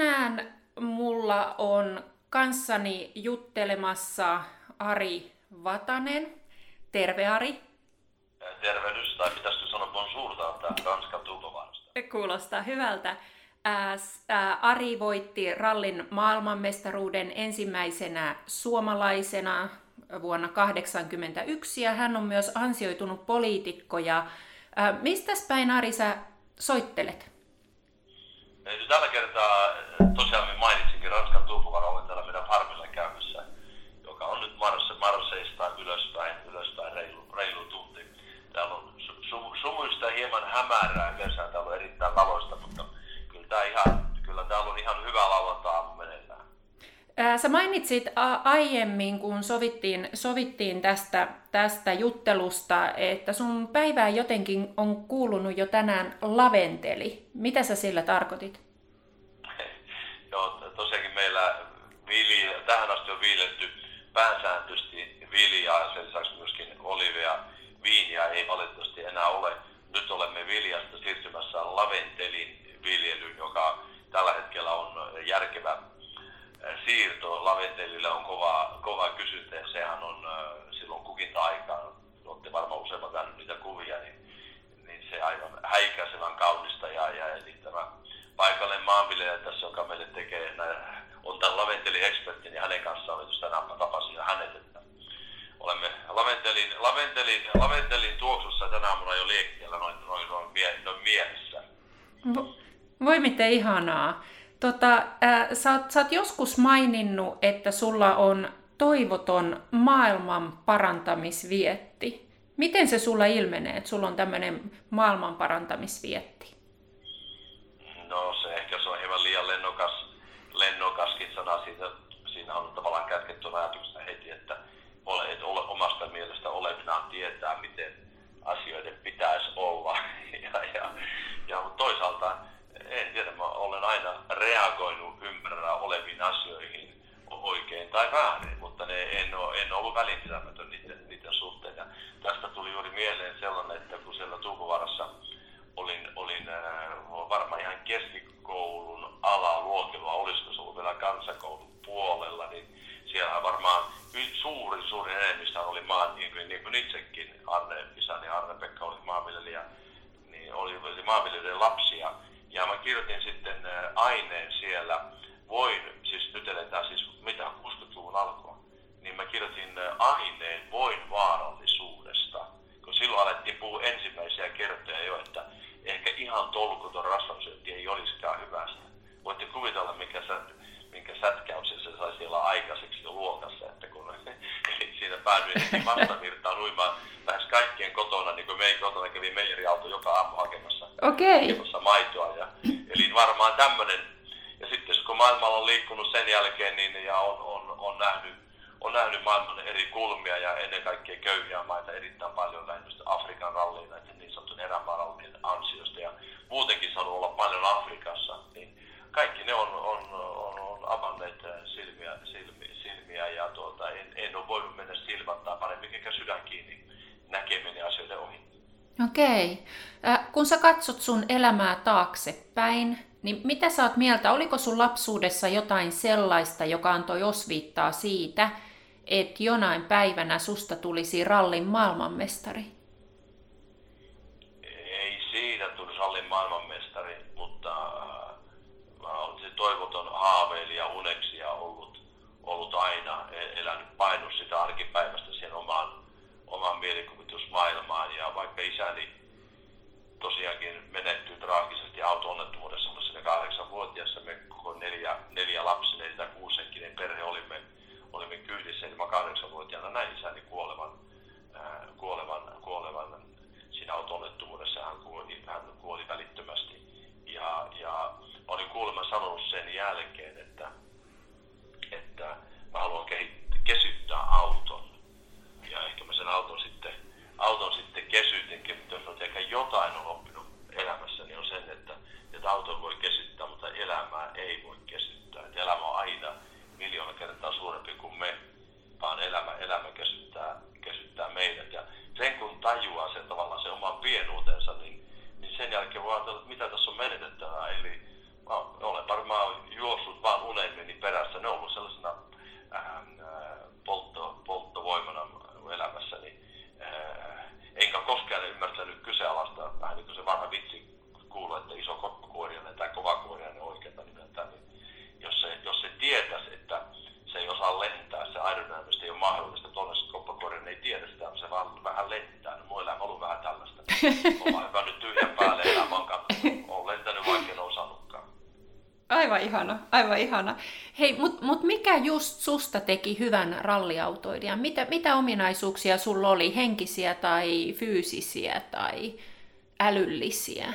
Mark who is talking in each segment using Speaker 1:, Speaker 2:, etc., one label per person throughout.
Speaker 1: Tänään mulla on kanssani juttelemassa Ari Vatanen. Terve Ari.
Speaker 2: Tervehdys, tai pitäisikö sanoa bonjourta Ranskan Tuupovaarasta.
Speaker 1: Kuulostaa hyvältä. Ari voitti rallin maailmanmestaruuden ensimmäisenä suomalaisena vuonna 1981 ja hän on myös ansioitunut poliitikko. Ja, mistä päin Ari sä soittelet?
Speaker 2: Tällä kertaa tosiaan mainitsinkin Ranskan olen täällä meidän farmilla käymässä, joka on nyt Marse, Marseista ylöspäin, ylöspäin reilu, reilu tunti. Täällä on su, sumuista hieman hämärää, kesää täällä on erittäin valoista, mutta kyllä, tää ihan, kyllä täällä on ihan hyvä lauantaa meneillään.
Speaker 1: Sä mainitsit aiemmin, kun sovittiin, sovittiin tästä, tästä juttelusta, että sun päivään jotenkin on kuulunut jo tänään laventeli. Mitä sä sillä tarkoitit?
Speaker 2: Joo, tosiaankin meillä vilja, tähän asti on viiletty pääsääntöisesti viljaa ja sen lisäksi myöskin olivia. Viiniä ei valitettavasti enää ole. Nyt olemme viljasta siirtymässä laventelin viljelyyn, joka tällä hetkellä on järkevä siirto. Laventelillä on kova, kova kysyntä ja sehän on silloin kukinta-aikaan. Olette varmaan useimmat nähneet niitä kuvia, niin, niin se aivan häikäisevän kaunista ja, ja eli tämä paikallinen maanviljelijä tässä, joka meille tekee, on tämän laventeli-ekspertin ja hänen kanssaan oli tänään tapasin ja hänet, että olemme laventelin, laventelin, laventelin tuoksussa tänä aamuna jo liekkiellä noin, noin, noin, mie, noin mielessä.
Speaker 1: Voi miten ihanaa. Tota, äh, sä, oot, sä oot joskus maininnut, että sulla on toivoton maailman parantamisvietti. Miten se sulla ilmenee, että sulla on tämmöinen maailman parantamisvietti?
Speaker 2: No se ehkä se on hieman liian lennokas, lennokaskin sana. Siitä, siinä on tavallaan kätketty ajatuksena heti, että ole, et ole omasta mielestä olevinaan tietää, miten asioiden pitäisi olla. ja, ja, ja, mutta toisaalta en tiedä, mä olen aina reagoinut ymmärrä oleviin asioihin oikein tai väärin, mutta ne, en, ole, en ollut välinpitämätön niiden, niiden suhteen. Ja tästä tuli juuri mieleen sellainen, että kun siellä Tuupovarassa olin, olin äh, varmaan ihan keskikoulun alaluokilla, olisiko se ollut vielä kansakoulun puolella, niin siellä varmaan suurin, suurin enemmistö oli maan, niin kuin, niin kuin itsekin, Arne, isäni Arne-Pekka oli maanviljelijä, niin oli, oli maanviljelijän lapsia. Ja mä kirjoitin sitten aineen siellä, voin, siis nyt eletään siis mitä 60-luvun alkua, niin mä kirjoitin aineen voin vaarallisuudesta, kun silloin alettiin puhua ensimmäisiä kertoja jo, että ehkä ihan tolkuton rasvansyönti ei olisikaan hyvästä. Voitte kuvitella, minkä, sä, minkä sätkäyksen se sai siellä aikaiseksi jo luokassa, että kun eli siinä päädyin vastavirtaan uimaan lähes kaikkien kotona, niin kuin meidän kotona kävi meijeriauto joka aamu hakemassa,
Speaker 1: okay.
Speaker 2: hakemassa maitoa. Ja, eli varmaan tämmöinen, ja sitten kun maailmalla on liikkunut sen jälkeen, niin ja on, on, on nähnyt on nähnyt maailman eri kulmia ja ennen kaikkea köyhiä maita erittäin paljon lähinnä Afrikan ralliin näiden niin sanotun erämaarallien ansiosta ja muutenkin saanut olla paljon Afrikassa, niin kaikki ne on, on, on, on avanneet silmiä, silmiä, silmiä ja tuota, en, en ole voinut mennä silmättää paremmin eikä sydän kiinni näkeminen asioiden ohi.
Speaker 1: Okei. Äh, kun sä katsot sun elämää taaksepäin, niin mitä sä oot mieltä? Oliko sun lapsuudessa jotain sellaista, joka antoi osviittaa siitä, että jonain päivänä susta tulisi rallin maailmanmestari?
Speaker 2: Ei siitä tulisi rallin maailmanmestari, mutta äh, mä olen se toivoton haaveilija uneksi ja ollut, ollut aina, e-, elänyt painus sitä arkipäivästä siihen omaan, omaan mielikuvitusmaailmaan. Ja vaikka isäni tosiaankin menehtyi traagisesti auto-onnettomuudessa, mutta siinä kahdeksanvuotiaassa me koko neljä, neljä lapsi, neljä tai kuusenkinen perhe olimme olimme kyydissä, eli mä kahdeksanvuotiaana näin isäni kuolevan, äh, kuolevan, kuolevan siinä auto-onnettomuudessa. Hän kuoli, hän kuoli välittömästi. Ja, ja mä olin kuulemma sanonut sen jälkeen, Olla hyvä nyt tyhjän päälle elämän kanssa. Olen lentänyt vaikka en osannutkaan.
Speaker 1: Aivan ihana, aivan ihana. Hei, mutta mut mikä just susta teki hyvän ralliautoilijan? Mitä, mitä ominaisuuksia sulla oli, henkisiä tai fyysisiä tai älyllisiä?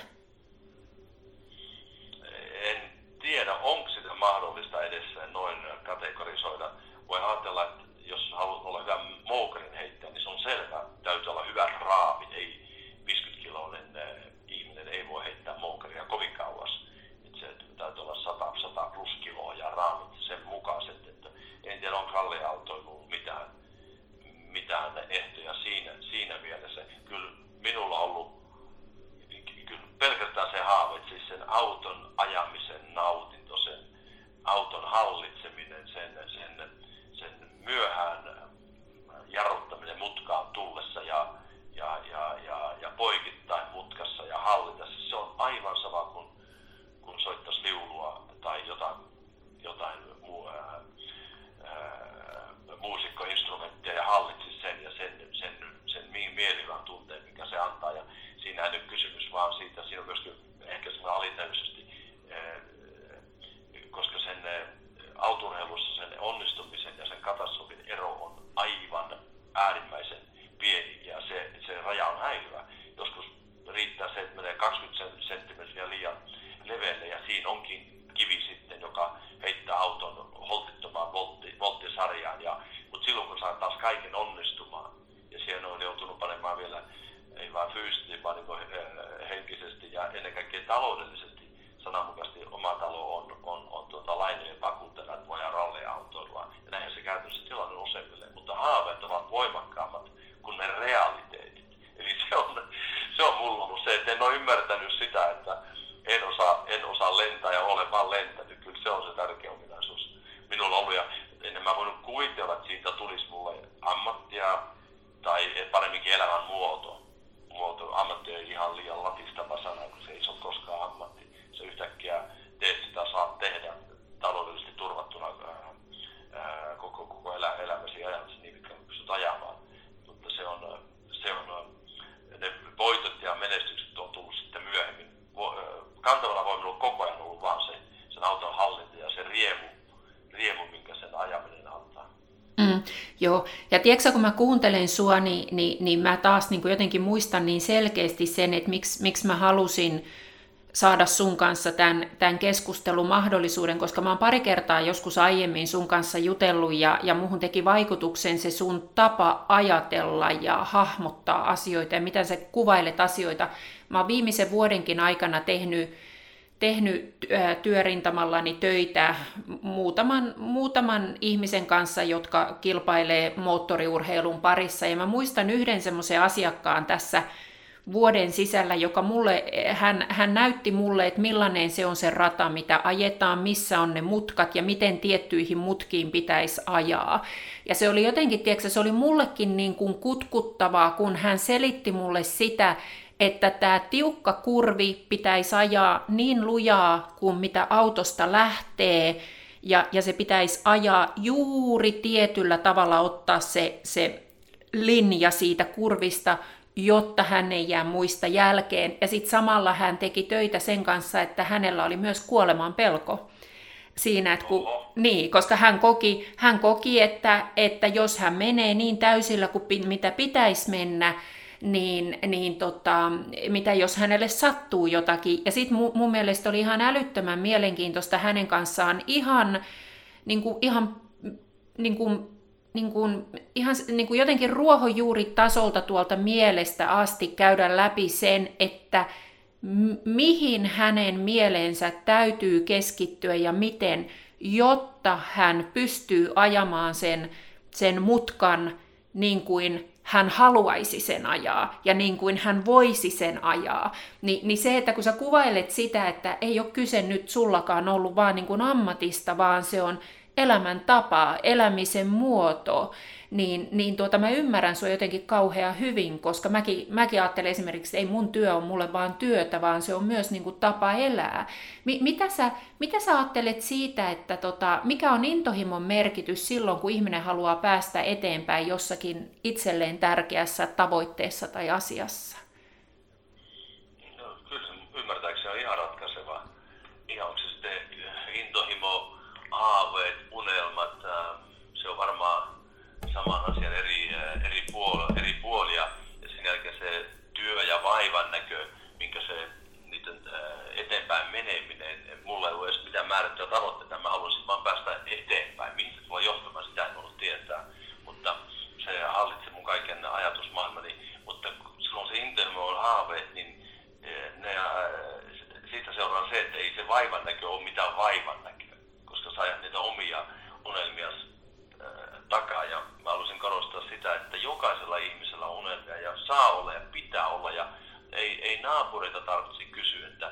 Speaker 1: Joo, ja tiedätkö kun mä kuuntelen sua, niin, niin, niin mä taas niin jotenkin muistan niin selkeästi sen, että miksi, miksi mä halusin saada sun kanssa tämän, tämän keskustelun mahdollisuuden, koska mä oon pari kertaa joskus aiemmin sun kanssa jutellut ja, ja muhun teki vaikutuksen se sun tapa ajatella ja hahmottaa asioita ja miten sä kuvailet asioita. Mä oon viimeisen vuodenkin aikana tehnyt, tehnyt työrintamallani töitä muutaman, muutaman ihmisen kanssa, jotka kilpailee moottoriurheilun parissa. Ja mä muistan yhden semmoisen asiakkaan tässä vuoden sisällä, joka mulle, hän, hän näytti mulle, että millainen se on se rata, mitä ajetaan, missä on ne mutkat ja miten tiettyihin mutkiin pitäisi ajaa. Ja se oli jotenkin, tiedätkö, se oli mullekin niin kuin kutkuttavaa, kun hän selitti mulle sitä, että tämä tiukka kurvi pitäisi ajaa niin lujaa kuin mitä autosta lähtee, ja, ja se pitäisi ajaa juuri tietyllä tavalla ottaa se, se linja siitä kurvista, jotta hän ei jää muista jälkeen. Ja sitten samalla hän teki töitä sen kanssa, että hänellä oli myös kuoleman pelko siinä, että kun, niin, koska hän koki, hän koki että, että jos hän menee niin täysillä kuin mitä pitäisi mennä, niin, niin tota, mitä jos hänelle sattuu jotakin. Ja sitten mun, mun mielestä oli ihan älyttömän mielenkiintoista hänen kanssaan ihan, niin kuin, ihan niin kuin, niin kuin, ihan niin kuin jotenkin ruohonjuuritasolta tuolta mielestä asti käydä läpi sen, että mihin hänen mieleensä täytyy keskittyä ja miten, jotta hän pystyy ajamaan sen, sen mutkan niin kuin hän haluaisi sen ajaa ja niin kuin hän voisi sen ajaa. Ni, niin se, että kun sä kuvailet sitä, että ei ole kyse nyt sullakaan ollut vaan niin kuin ammatista, vaan se on elämäntapa, elämisen muoto, niin, niin tuota, mä ymmärrän sua jotenkin kauhean hyvin, koska mäkin, mäkin ajattelen esimerkiksi, että ei mun työ on mulle vaan työtä, vaan se on myös niin kuin tapa elää. Mi, mitä, sä, mitä sä ajattelet siitä, että tota, mikä on intohimon merkitys silloin, kun ihminen haluaa päästä eteenpäin jossakin itselleen tärkeässä tavoitteessa tai asiassa?
Speaker 2: määrättyä tavoitteita, mä haluaisin vaan päästä eteenpäin. Mihin se tulee johtamaan, sitä en ollut tietää. Mutta se hallitsi mun kaiken ajatusmaailmani. Mutta silloin se intelmo on haave, niin eh, ne, eh, siitä seuraa se, että ei se vaivan näkö ole mitään vaivan näkö, koska sä ajat niitä omia unelmia eh, takaa. Ja mä haluaisin korostaa sitä, että jokaisella ihmisellä on unelmia ja saa olla ja pitää olla. Ja ei, ei naapureita tarvitse kysyä, että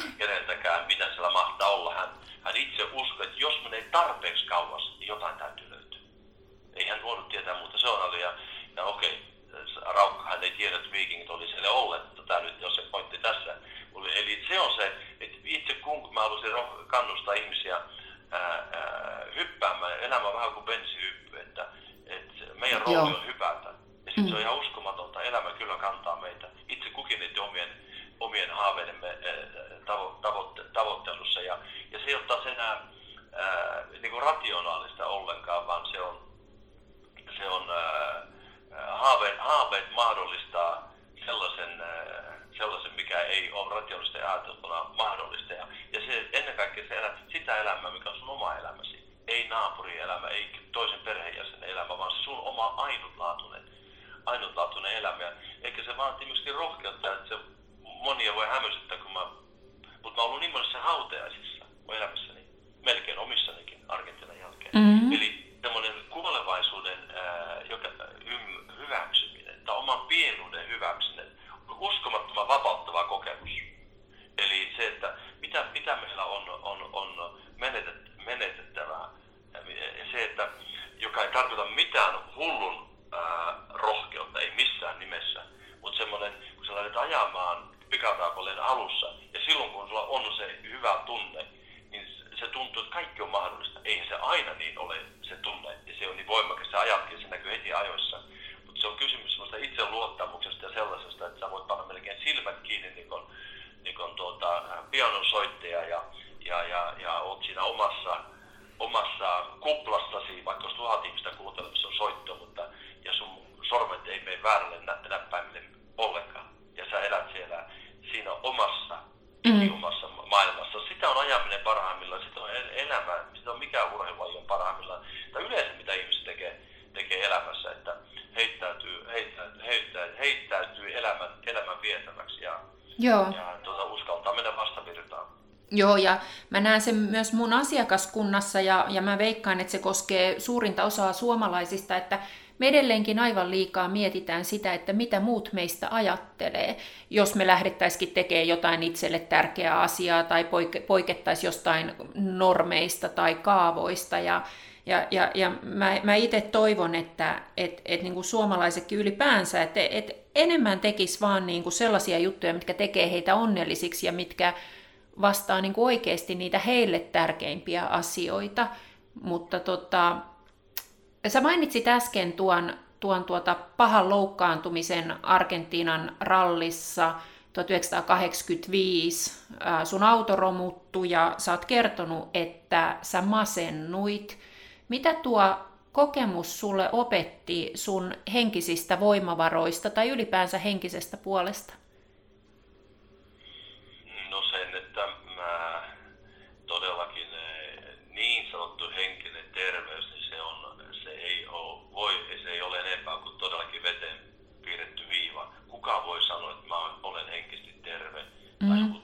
Speaker 2: ja
Speaker 1: mä näen sen myös mun asiakaskunnassa ja, ja mä veikkaan, että se koskee suurinta osaa suomalaisista, että me edelleenkin aivan liikaa mietitään sitä, että mitä muut meistä ajattelee, jos me lähdettäisikin tekemään jotain itselle tärkeää asiaa tai poike- poikettaisiin jostain normeista tai kaavoista. Ja, ja, ja, ja mä, mä itse toivon, että et, et niin kuin suomalaisetkin ylipäänsä, että et enemmän tekisi vaan niin kuin sellaisia juttuja, mitkä tekee heitä onnellisiksi ja mitkä vastaa niin kuin oikeasti niitä heille tärkeimpiä asioita. Mutta tota, sä mainitsit äsken tuon, tuon tuota pahan loukkaantumisen Argentiinan rallissa 1985. Sun auto romuttu ja sä oot kertonut, että sä masennuit. Mitä tuo kokemus sulle opetti sun henkisistä voimavaroista tai ylipäänsä henkisestä puolesta?
Speaker 2: mm-hmm.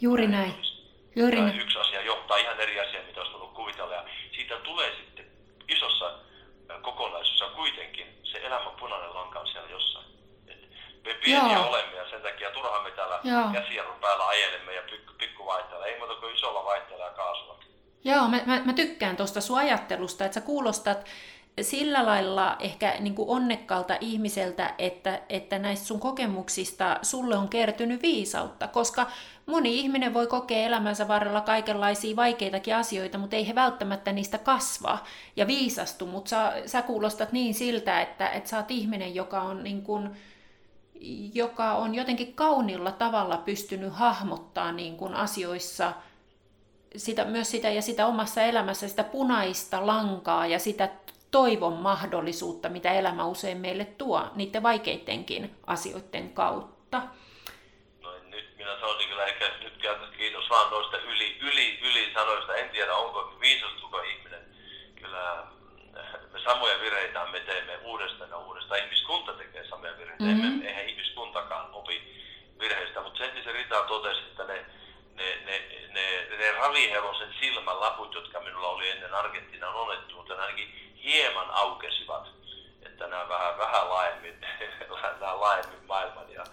Speaker 1: Juuri näin. Juuri näin.
Speaker 2: Yksi asia johtaa ihan eri asiaan, mitä olisi voinut kuvitella. Ja siitä tulee sitten isossa kokonaisuudessa kuitenkin se elämän punainen lanka on siellä jossain. Et me pieniä Joo. olemme ja sen takia turhaan me täällä käsijarrun päällä ajelemme ja pikku, pikku vaihteella. Ei muuta kuin isolla vaihteella ja kaasua.
Speaker 1: Joo, mä, mä, mä tykkään tuosta sun ajattelusta, että sä kuulostat sillä lailla ehkä niin kuin onnekkaalta ihmiseltä, että, että näistä sun kokemuksista sulle on kertynyt viisautta, koska moni ihminen voi kokea elämänsä varrella kaikenlaisia vaikeitakin asioita, mutta ei he välttämättä niistä kasva ja viisastu, mutta sä, sä kuulostat niin siltä, että, että sä oot ihminen, joka on, niin kuin, joka on jotenkin kaunilla tavalla pystynyt hahmottaa niin kuin asioissa sitä, myös sitä ja sitä omassa elämässä, sitä punaista lankaa ja sitä toivon mahdollisuutta, mitä elämä usein meille tuo niiden vaikeittenkin asioiden kautta.
Speaker 2: Sanoisin kyllä ehkä nyt kiitos vaan noista yli, yli, yli sanoista. En tiedä, onko viisastuko ihminen. Kyllä me samoja vireitä me teemme uudestaan ja uudestaan. Ihmiskunta tekee samoja vireitä. Mm-hmm. Eihän ihmiskuntakaan opi virheistä, mutta sen se Rita totesi, että ne, ne, ne, ne, ne ravihevosen silmälaput, jotka minulla oli ennen Argentiinan onnettomuutta, ainakin hieman aukesivat, että nämä vähän, vähän laajemmin, nämä laajemmin maailman. Ja,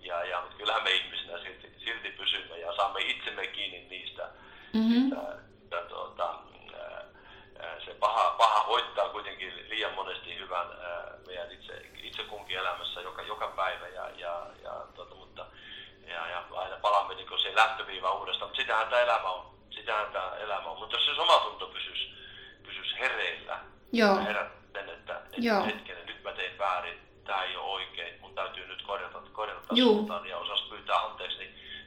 Speaker 2: ja, ja, mutta kyllähän me silti pysymme ja saamme itsemme kiinni niistä. Mm-hmm. Että, että, tuota, se paha, paha voittaa kuitenkin liian monesti hyvän meidän itse, itse kunkin elämässä joka, joka päivä. Ja, ja, ja, tuota, mutta, ja, ja aina palaamme niin siihen lähtöviivaan uudestaan, mutta sitähän tämä elämä on. Sitähän tämä elämä on. Mutta jos se omatunto pysyisi, pysyisi hereillä, Joo. herätten, että, että Joo. hetkinen, nyt mä tein väärin, tämä ei ole oikein, mun täytyy nyt korjata, korjata suuntaan ja osas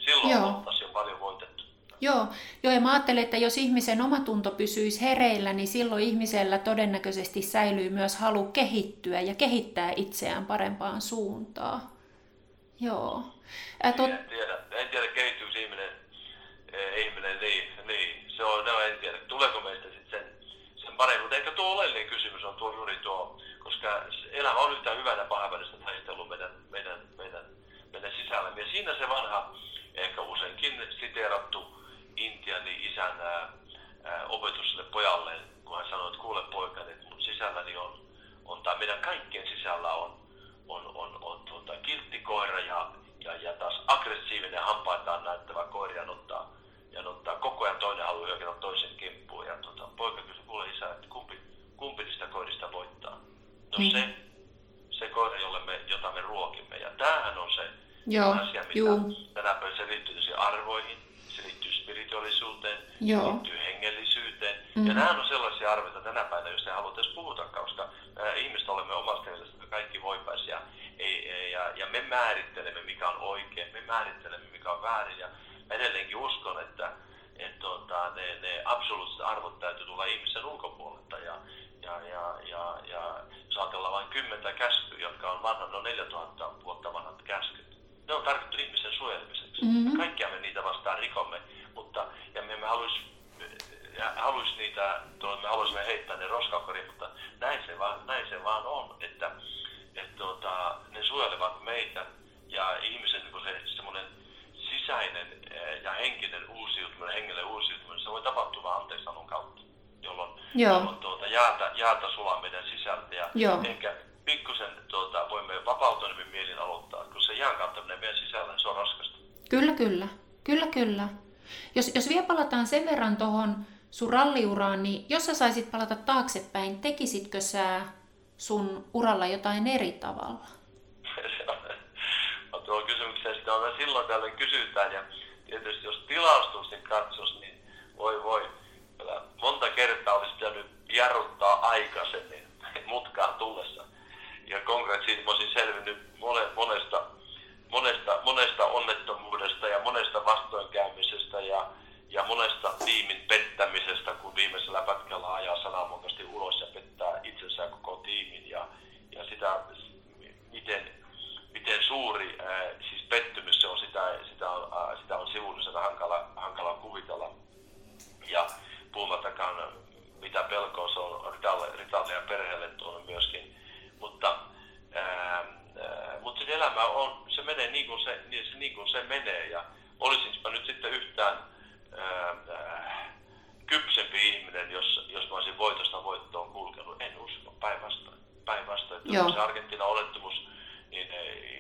Speaker 2: silloin Joo. oltaisiin jo paljon voitettu.
Speaker 1: Joo. Joo, ja mä ajattelen, että jos ihmisen omatunto pysyisi hereillä, niin silloin ihmisellä todennäköisesti säilyy myös halu kehittyä ja kehittää itseään parempaan suuntaan. Joo.
Speaker 2: Ää, tot... En tiedä, en tiedä kehittyykö ihminen, eh, ihminen niin, niin, se on, no en tiedä, tuleeko meistä paremmin. Mutta ehkä tuo oleellinen kysymys on tuo juuri tuo, koska elämä on yhtä hyvänä pahavälistä meidän, meidän, meidän, meidän sisällä. Ja siinä se vanha, ehkä useinkin siteerattu Intiani isän ää, opetus sille pojalle, kun hän sanoi, että kuule poika, että mun sisälläni on, on tai meidän kaikkien sisällä on, on, on, on tuota, kiltti koira ja, ja, ja taas aggressiivinen hampaitaan näyttävä koira ja ottaa, ja ottaa koko ajan toinen haluaa hyökätä toisen kimppuun. Ja tuota, poika kysyi kuule isä, että kumpi, kumpi niistä koirista voittaa. No mm. se, se koira, jolle me, jota me ruokimme. Ja tämähän on se Joo. asia, mitä Juu. tänä päivänä se liittyy arvoihin, se liittyy spirituaalisuuteen, Joo. se liittyy hengellisyyteen. Mm. Ja nämä on sellaisia arvoja tänä päivänä, jos ei haluta edes puhuta, koska äh, ihmiset olemme omasta mielestä kaikki voipaisia. Ei, ei, ja, ja me määrittelemme, mikä on oikein, me määrittelemme, mikä on väärin. Ja edelleenkin uskon, että et, tota, ne, ne absoluuttiset arvot täytyy tulla ihmisen ulkopuolelta. Ja, ja, ja, ja, ja jos ajatellaan vain kymmentä käskyä, jotka on vanhan, no 4000 vuotta vanhat käskyt. Ne on tarkoitettu ihmisen suojelemiseksi. Mm-hmm. Kaikkia me niitä vastaan rikomme, mutta ja me emme haluaisi haluaisi niitä, me haluaisimme heittää ne roskakoriin, mutta näin se vaan, näin se vaan on, että, että tuota, ne suojelevat meitä ja ihmisen niin se semmoinen sisäinen eh, ja henkinen uusiutuminen, hengelle uusiutuminen, se voi tapahtua vain anteeksiannon kautta, jolloin, jolloin tuota, jaata, jaata sulaa meidän sisältä ja Joo. ehkä pikkusen tuota, voimme vapautuneemmin mielin aloittaa, kun se jään kautta menee meidän sisällä, niin se on raskasta.
Speaker 1: Kyllä, kyllä. Kyllä, kyllä. Jos, jos vielä palataan sen verran tuohon sun ralliuraan, niin jos sä saisit palata taaksepäin, tekisitkö sä sun uralla jotain eri tavalla?
Speaker 2: tuo kysymykseen sitä on silloin tällöin kysytään ja tietysti jos tilastollisesti katsoisi, niin voi voi, monta kertaa olisi pitänyt jarruttaa aikaisemmin mutkaan tullessa. Ja konkreettisesti olisin selvinnyt monesta, monesta, monesta onnettomuudesta ja monesta vastoinkäymisestä ja, ja monesta tiimin pettämisestä, kun viimeisellä pätkällä ajaa sananmukaisesti ulos ja pettää itsensä koko tiimin. Ja, ja sitä, miten, miten suuri siis pettymys se on, sitä, sitä on, sitä on sivullisen hankala, hankala kuvitella. Ja puhumattakaan mitä pelkoa se on Ritalle, Ritalle ja perheelle tuonut myöskin. Mutta, ää, ää, mutta se elämä on, se menee niin kuin se, niin se, niin kuin se menee. Ja olisinpa nyt sitten yhtään ää, ää, kypsempi ihminen, jos, jos mä olisin voitosta voittoon kulkenut. En usko, päinvastoin. Päinvastoin, että se Argentiina-olettomuus niin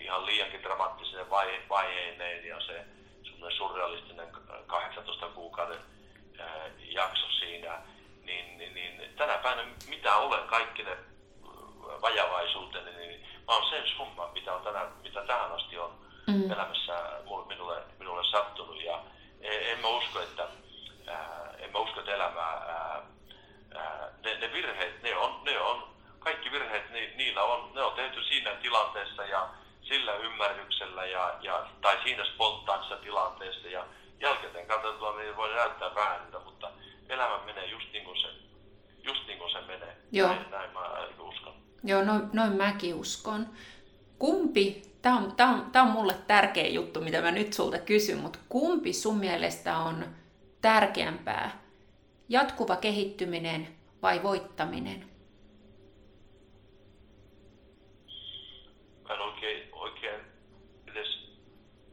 Speaker 2: ihan liiankin dramaattisen vaihe, vaiheineen ja se semmoinen surrealistinen 18 kuukauden ää, jakso siinä, niin, niin, niin tänä päivänä mitä olen kaikki ne vajavaisuuteni, niin mä oon sen summan, mitä, on tänä, mitä tähän asti on mm. elämässä minulle, minulle sattunut. Ja e, en mä usko, että, ää, en mä usko, että elämää, ää, ää, ne, ne virheet, ne on, ne on, kaikki virheet, ni, niillä on, ne on tehty siinä tilanteessa ja sillä ymmärryksellä ja, ja, tai siinä spontaanissa tilanteessa ja jälkikäteen katsotaan, niin voi näyttää väärältä, mutta elämä menee just niin kuin se, just niin kuin se menee. Joo. Näin, näin mä uskon.
Speaker 1: Joo, noin, uskon. Kumpi, tämä on, tää on, tää on mulle tärkeä juttu, mitä mä nyt sulta kysyn, mutta kumpi sun mielestä on tärkeämpää? Jatkuva kehittyminen vai voittaminen?
Speaker 2: Mä en oikein, oikein edes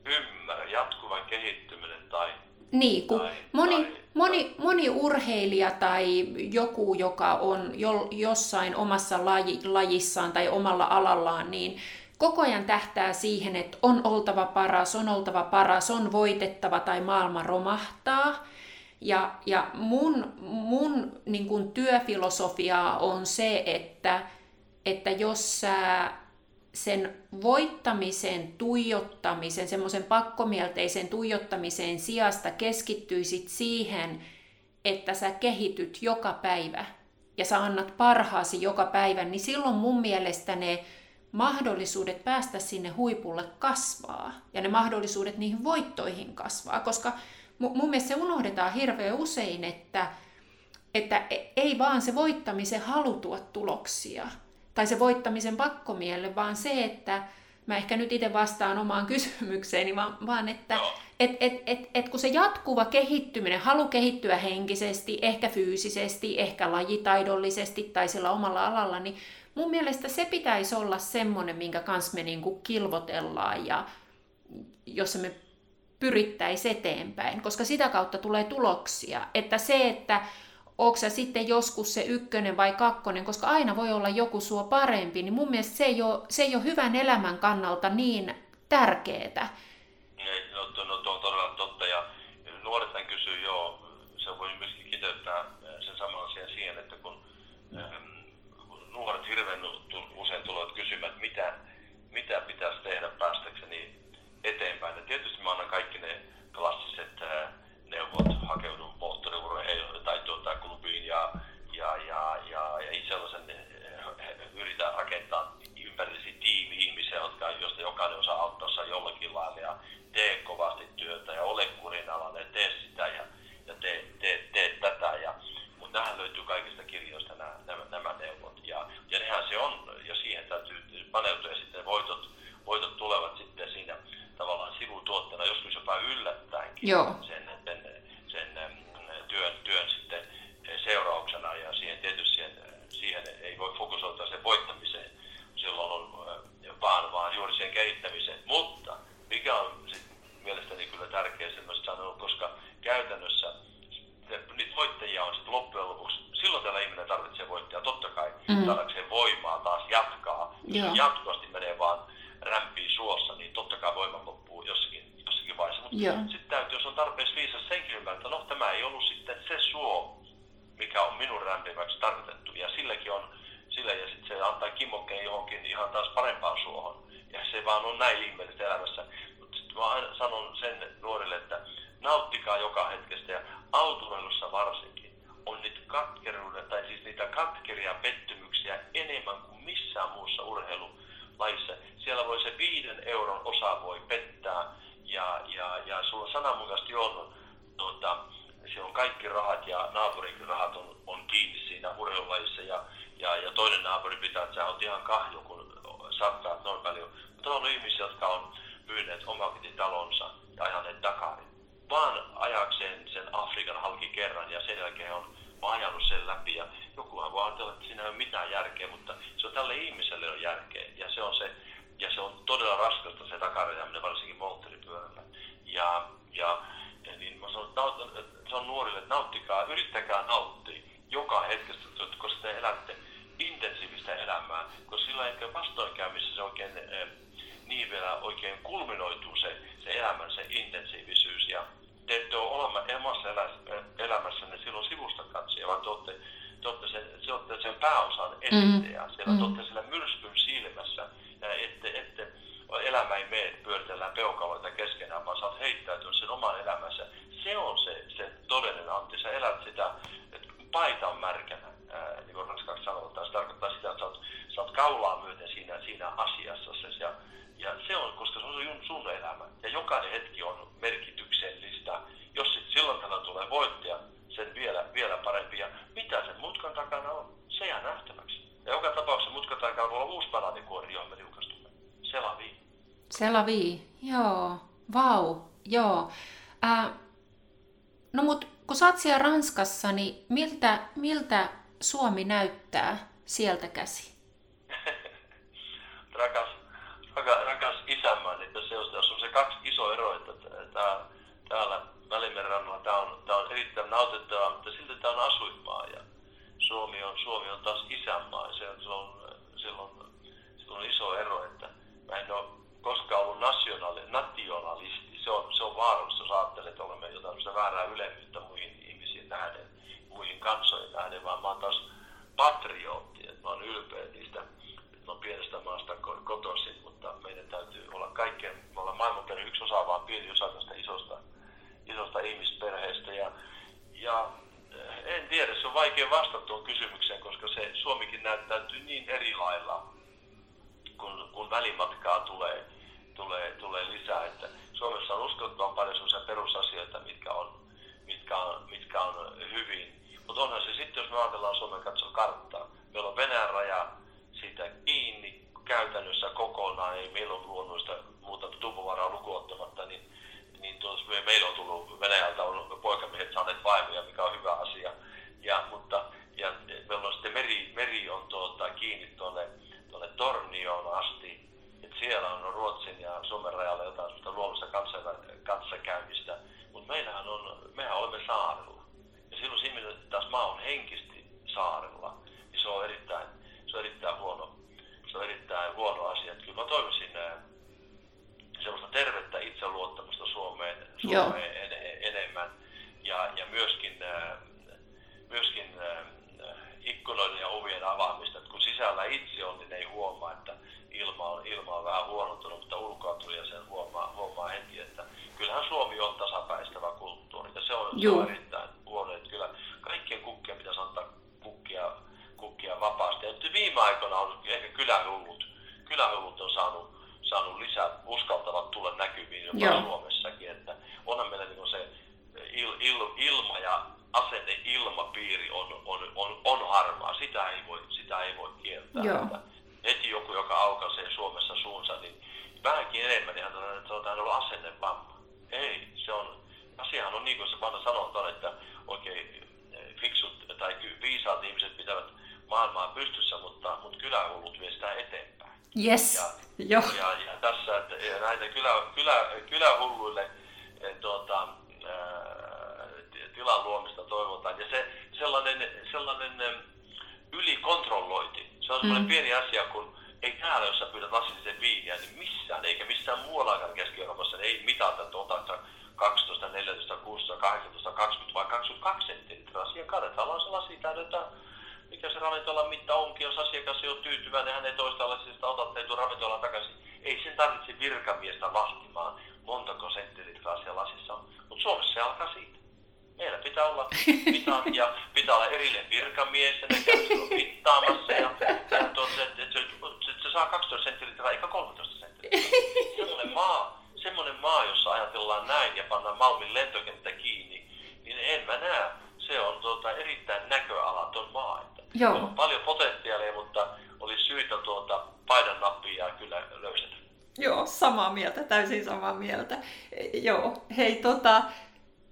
Speaker 2: ymmärrä jatkuvan kehittyminen tai...
Speaker 1: Niin, kun tai, moni, tai, moni, moni urheilija tai joku, joka on jo, jossain omassa laji, lajissaan tai omalla alallaan, niin koko ajan tähtää siihen, että on oltava paras, on oltava paras, on voitettava tai maailma romahtaa. Ja, ja mun, mun niin kun työfilosofiaa on se, että, että jos sä sen voittamisen, tuijottamisen, semmoisen pakkomielteisen tuijottamisen sijasta keskittyisit siihen, että sä kehityt joka päivä ja sä annat parhaasi joka päivä, niin silloin mun mielestä ne mahdollisuudet päästä sinne huipulle kasvaa ja ne mahdollisuudet niihin voittoihin kasvaa, koska mun mielestä se unohdetaan hirveän usein, että, että e- ei vaan se voittamisen halutua tuloksia, tai se voittamisen pakkomielle, vaan se, että mä ehkä nyt itse vastaan omaan kysymykseeni, vaan, vaan että et, et, et, et kun se jatkuva kehittyminen, halu kehittyä henkisesti, ehkä fyysisesti, ehkä lajitaidollisesti tai sillä omalla alalla, niin mun mielestä se pitäisi olla semmoinen, minkä kanssa me niinku kilvotellaan ja jossa me pyrittäisiin eteenpäin, koska sitä kautta tulee tuloksia. Että se, että onko sä sitten joskus se ykkönen vai kakkonen, koska aina voi olla joku sua parempi, niin mun mielestä se ei ole, se ei ole hyvän elämän kannalta niin tärkeetä.
Speaker 2: Ei, no, no, tuo on todella totta ja nuoret kysyy jo, se voi myöskin kiteyttää sen saman asian siihen, että kun, ähm, kun nuoret hirveän usein tulevat kysymään, että mitä, mitä pitäisi tehdä päästäkseni eteenpäin. Ja tietysti mä annan kaikki ne klassiset äh, neuvot, hakeudu moottoriurheiluun tai tuota, klubiin ja, ja, ja, ja, ja itse sellaisen eh, yritän rakentaa ympärillesi tiimi ihmisiä, jotka, josta jokainen osaa auttaa jollakin lailla ja tee kovasti työtä ja ole kurinalainen ja tee sitä ja, ja tee, tee, tee tätä. Ja, mutta nämähän löytyy kaikista kirjoista nämä, nämä, nämä neuvot ja, ja nehän se on ja siihen täytyy paneutua ja sitten voitot, voitot tulevat sitten siinä tavallaan sivutuotteena, joskus jopa yllättäenkin.
Speaker 1: Joo.
Speaker 2: Sen, sen, sen työn, työn sitten seurauksena ja siihen tietysti siihen, siihen ei voi fokusoitua sen voittamiseen, silloin on vaan, vaan juuri sen kehittämiseen. Mutta mikä on sit mielestäni kyllä tärkeä semmoista sanoa, koska käytännössä niitä voittajia on sitten loppujen lopuksi, silloin tällä ihminen tarvitsee voittajaa, totta kai, mm. saadakseen voimaa taas jatkaa. Jos jatkuvasti menee vaan rämpiin suossa, niin totta kai voima loppuu jossakin, jossakin vaiheessa. Mutta sitten täytyy, jos on tarpeeksi viisas senkin ymmärtää, että no tämä ei ollut sitten se suo, mikä on minun rämpimäksi tarkoitettu. Ja silläkin on, sillä ja sitten se antaa kimmokkeen johonkin ihan taas parempaan suohon. Ja se vaan on näin ihmeellistä elämässä. Mutta sitten mä aina sanon sen nuorille, että nauttikaa joka hetkestä ja autoilussa varsinkin on niitä katkeruuden, tai siis niitä katkeria pettymyksiä enemmän kuin missään muussa urheilulajissa. Siellä voi se viiden euron osa voi pettää ja, ja, ja sulla sananmukaisesti on, tuota, siellä on kaikki rahat ja naapurin rahat on, on kiinni siinä urheilulajissa ja, ja, ja toinen naapuri pitää, että sä oot ihan kahjo, kun sakkaat noin paljon. Mutta on ihmisiä, jotka on myyneet omakotitalonsa ja ajaneet Dakarin. Vaan ajakseen sen Afrikan halki kerran ja sen jälkeen on ajanut sen läpi. Ja jokuhan voi ajatella, että siinä ei ole mitään järkeä, mutta se on tälle ihmiselle on järkeä. Ja se on, se, ja se on todella raskasta se takarajaminen, varsinkin moottoripyörällä. Ja, ja niin mä sanon, että se on nuorille, että nauttikaa, yrittäkää nauttia joka hetkestä, koska te elätte intensiivistä elämää, koska sillä ehkä vastoinkäymissä se oikein eh, niin vielä oikein kulminoituu se, se elämän se intensiivisyys ja te ette ole olemme omassa elämässänne silloin sivusta katsoja, vaan te olette, te olette sen, te olette sen pääosan edistäjä. Mm. Siellä mm. te olette siellä myrskyn silmässä ja ette, ette, elämä ei mene, pyöritellään peukaloita keskenään, vaan sä oot heittäytynyt sen oman elämänsä. Se on se, se todellinen Antti. Sä elät sitä, että paita on märkänä, ää, niin kuin ranskaksi sanotaan. Se tarkoittaa sitä, että sä oot, sä oot kaulaa myöten siinä, siinä asiassa. Ja, ja se on, koska se on sun elämä. Ja jokainen hetki on merkityksellistä. Jos sit silloin tällä tulee voittaja, sen vielä, vielä parempi. Ja mitä sen mutkan takana on, se jää nähtäväksi. Ja joka tapauksessa mutkan takana voi olla uusi bananikuori, johon me liukastumme. Selavi.
Speaker 1: Selavi, joo. Vau, joo. Äh, no mut kun sä oot siellä Ranskassa, niin miltä, miltä Suomi näyttää sieltä käsi?
Speaker 2: rakas, rakas, rakas isänmaa, niin se on, on se kaksi iso ero, että tää, täällä Välimeren rannalla tämä on, tää on erittäin nautettavaa, mutta silti tämä on asuinmaa ja Suomi on, Suomi on taas isänmaa. On, se se on, se on iso ero, että mä en ole koskaan ollut nationaali, nationalisti. Se on, se on vaarallista, jos ajattelet, että olemme jotain väärää ylemmyyttä muihin ihmisiin nähden, muihin kansoihin nähden, vaan mä oon taas patriootti, että mä oon ylpeä niistä, että mä oon pienestä maasta kotoisin, mutta meidän täytyy olla kaikkien, me ollaan maailman yksi osa, vaan pieni osa tästä isosta, isosta ihmisperheestä ja, ja eh, en tiedä, se vaikea vastata tuon kysymykseen, koska se Suomikin näyttäytyy niin eri lailla, kun, kun välimatkaa tulee, tulee, tulee lisää. Että Suomessa on uskottavan paljon sellaisia perusasioita, mitkä on, mitkä on, mitkä on hyvin. Mutta onhan se sitten, jos me ajatellaan Suomen katsoa karttaa, meillä on Venäjän raja siitä kiinni käytännössä kokonaan, ei meillä on luonnollista muuta tupovaraa lukuottamatta, niin, niin tuossa me, meillä on tullut Venäjältä on poikamiehet saaneet vaimoja, mikä on hyvä asia. Ja, mutta, ja meillä on sitten meri, meri on tuota, kiinni tuonne, tuonne Tornioon asti, että siellä on Ruotsin ja Suomen rajalla jotain sellaista luonnollista kanssakäymistä, mutta meillähän on, mehän olemme saarella. Ja silloin siinä, että taas maa on henkisesti saarella, niin se on erittäin, se on erittäin huono, se on erittäin huono asia. Että kyllä mä toivoisin sellaista tervettä itseluottamusta Suomeen, Suomeen en, enemmän. Ja, ja myöskin, myöskin ikkunoiden ja ovien avaamista. Että kun sisällä itse on, niin ei huomaa, että ilma on, ilma on vähän huonontunut, mutta ulkoa tuli ja sen huomaa, huomaa heti, että kyllähän Suomi on tasapäistävä kulttuuri. Ja se on, se on erittäin huono, että kyllä kaikkien kukkien pitäisi antaa kukkia, kukkia vapaasti. Ja viime aikoina on ehkä kylähullut, kylähullut on saanut, saanut lisää, uskaltavat tulla näkyviin jopa Joo. Suomessakin. Että onhan meillä niin se il, il, ilma ja asenne ilmapiiri on, on, on, on harmaa. Sitä ei voi, sitä ei voi kieltää. Joo. Että heti joku, joka aukaisee Suomessa suunsa, niin vähänkin enemmän, niin hän sanoo, että on ollut asennevamma. Ei, se on, asiahan on niin kuin se vanha sanonta, että oikein eh, fiksut tai viisaat ihmiset pitävät maailmaa pystyssä, mutta, mutta kylähullut vie sitä eteenpäin.
Speaker 1: Yes.
Speaker 2: Ja,
Speaker 1: Joo.
Speaker 2: Ja, ja, tässä että näitä kylä, kylä, kylähulluille eh, tuota, tilan luomista toivotaan. Ja se sellainen, sellainen ylikontrollointi, se on sellainen mm. pieni asia, kun ei täällä, jos sä pyydät lasillisen viiniä, niin missään, eikä missään muuallakaan Keski-Euroopassa, niin ei mitata, että otat 12, 14, 16, 18, 20 vai 22 senttilitraa. Siihen kannetaan sellaisia täydetään mikä se ravintolan mitta onkin, jos asiakas ei ole tyytyväinen, hän ei toista lasista ota ei ravintolan takaisin. Ei sen tarvitse virkamiestä vahtimaan, montako senttilitraa siellä lasissa on. Mutta Suomessa se alkaa siitä. Meillä pitää olla mitat ja pitää olla erillinen virkamies ja ne käy mittaamassa ja, ja tuota, että, että se saa 12 senttilitraa eikä 13 senttilitraa. Semmoinen maa, semmoinen maa, jossa ajatellaan näin ja pannaan Malmin lentokenttä kiinni, niin en mä näe. Se on tuota, erittäin näköalaton maa. Joo. On paljon potentiaalia, mutta oli syytä tuota paidan nappia kyllä löysätä.
Speaker 1: Joo, samaa mieltä, täysin samaa mieltä. Joo, hei tota,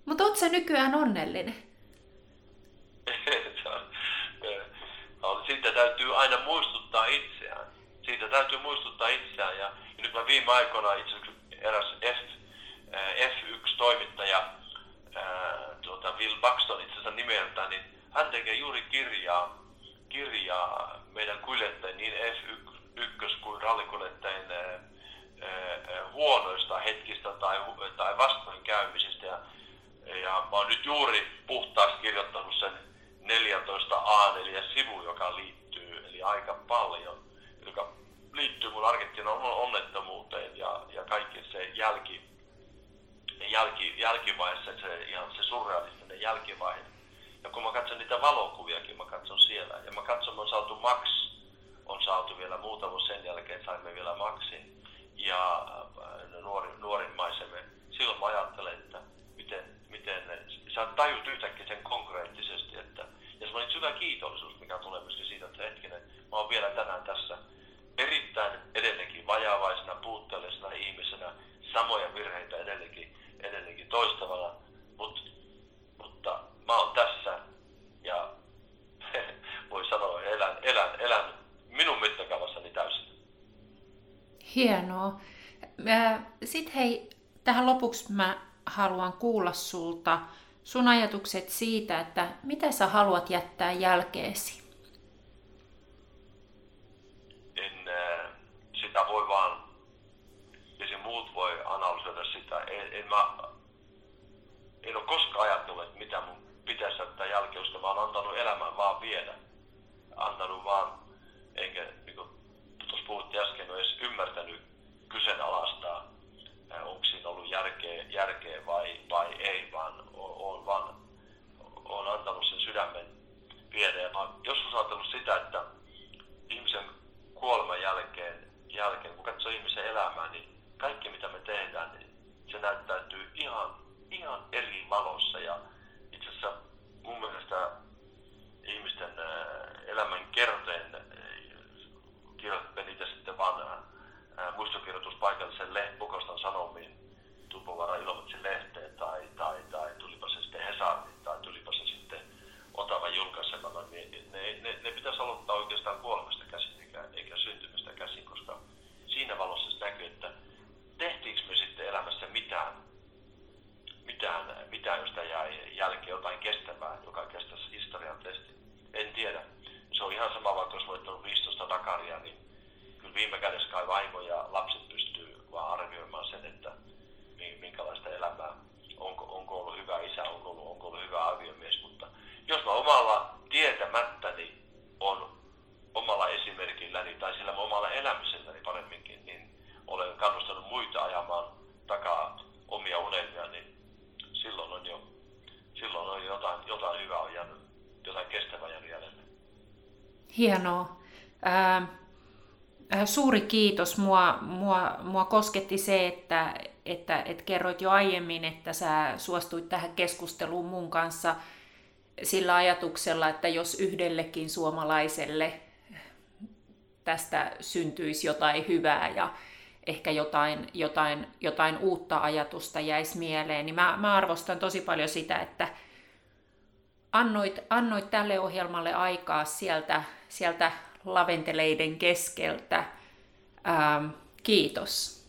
Speaker 1: mutta oot sä nykyään onnellinen?
Speaker 2: Siitä täytyy aina muistuttaa itseään. Siitä täytyy muistuttaa itseään. Ja, nyt mä viime aikoina itse eräs F, F1-toimittaja, tuota Will Buxton itse asiassa nimeltään, niin hän tekee juuri kirjaa, kirjaa meidän kuljettajien, niin F1 kuin rallikuljettajien huonoista hetkistä tai, tai vastoinkäymisistä. Ja ja mä oon nyt juuri puhtaasti kirjoittanut sen 14 A4 sivu, joka liittyy, eli aika paljon, joka liittyy mun Argentiinan onnettomuuteen ja, ja kaikki se jälki, jälki, jälkivaiheessa, se, ihan se surrealistinen jälkivaihe. Ja kun mä katson niitä valokuviakin, mä katson siellä. Ja mä katson, on saatu Max, on saatu vielä muutama sen jälkeen, saimme vielä Maxin. Ja äh, nuori, nuorimmaisemme. Silloin mä ajattelen, että miten sä tajut yhtäkkiä sen konkreettisesti, että, ja semmoinen syvä kiitollisuus, mikä tulee myöskin siitä, että hetkinen, mä oon vielä tänään tässä erittäin edelleenkin vajavaisena, puutteellisena ihmisenä, samoja virheitä edelleenkin, edelleenkin toistavana, Mut, mutta mä oon tässä ja voi sanoa, elän, elän, elän minun mittakaavassani täysin.
Speaker 1: Hienoa. Sitten hei, tähän lopuksi mä haluan kuulla sulta sun ajatukset siitä, että mitä sä haluat jättää jälkeesi?
Speaker 2: En, äh, sitä voi vaan, ja se muut voi analysoida sitä. En, en, mä, en ole koskaan ajatellut, että mitä mun pitäisi jättää jälkeen, koska mä oon antanut elämän vaan viedä. Antanut vaan, enkä, niin kuin tuossa puhuttiin äsken, en ole edes ymmärtänyt kyseenalaistaa onko siinä ollut järkeä, järkeä vai, vai ei, vaan olen vaan on antanut sen sydämen viedä. Ja mä joskus ajatellut sitä, että ihmisen kuoleman jälkeen, jälkeen, kun katsoo ihmisen elämää, niin kaikki mitä me tehdään, niin se näyttäytyy ihan, ihan eri valossa. Ja itse asiassa mun mielestä ihmisten elämän kertojen kirjoittaa niitä sitten vaan muistokirjoitus paikallisen leh, Bukostan Sanomiin, Tupovara Ilomantsin lehteen tai, tai, tai tulipa se sitten Hesariin tai tulipa se sitten Otava julkaisemalla, niin ne, ne, ne pitäisi aloittaa oikeastaan kuolemasta käsin eikä, eikä syntymästä käsin, koska siinä valossa se näkyy, että tehtiinkö me sitten elämässä mitään, mitään, mitään josta jäi jälkeen jotain kestävää, joka kestäisi historian testi. En tiedä. Se on ihan sama, vaikka olisi voittanut 15 Dakaria, niin viime kädessä kai vaimo ja lapset pystyy vaan arvioimaan sen, että minkälaista elämää, onko, onko ollut hyvä isä, onko ollut, onko ollut hyvä aviomies, mutta jos mä omalla tietämättäni on omalla esimerkilläni tai sillä omalla elämiselläni paremminkin, niin olen kannustanut muita ajamaan takaa omia unelmia, niin silloin on jo silloin on jotain, jotain hyvää on jäänyt, jotain kestävää jäänyt jäljelle.
Speaker 1: Hienoa. Äh, suuri kiitos. Mua, mua, mua kosketti se, että, että, että kerroit jo aiemmin, että sä suostuit tähän keskusteluun mun kanssa sillä ajatuksella, että jos yhdellekin suomalaiselle tästä syntyisi jotain hyvää ja ehkä jotain, jotain, jotain uutta ajatusta jäisi mieleen, niin mä, mä arvostan tosi paljon sitä, että annoit, annoit tälle ohjelmalle aikaa sieltä, sieltä laventeleiden keskeltä. Ähm, kiitos.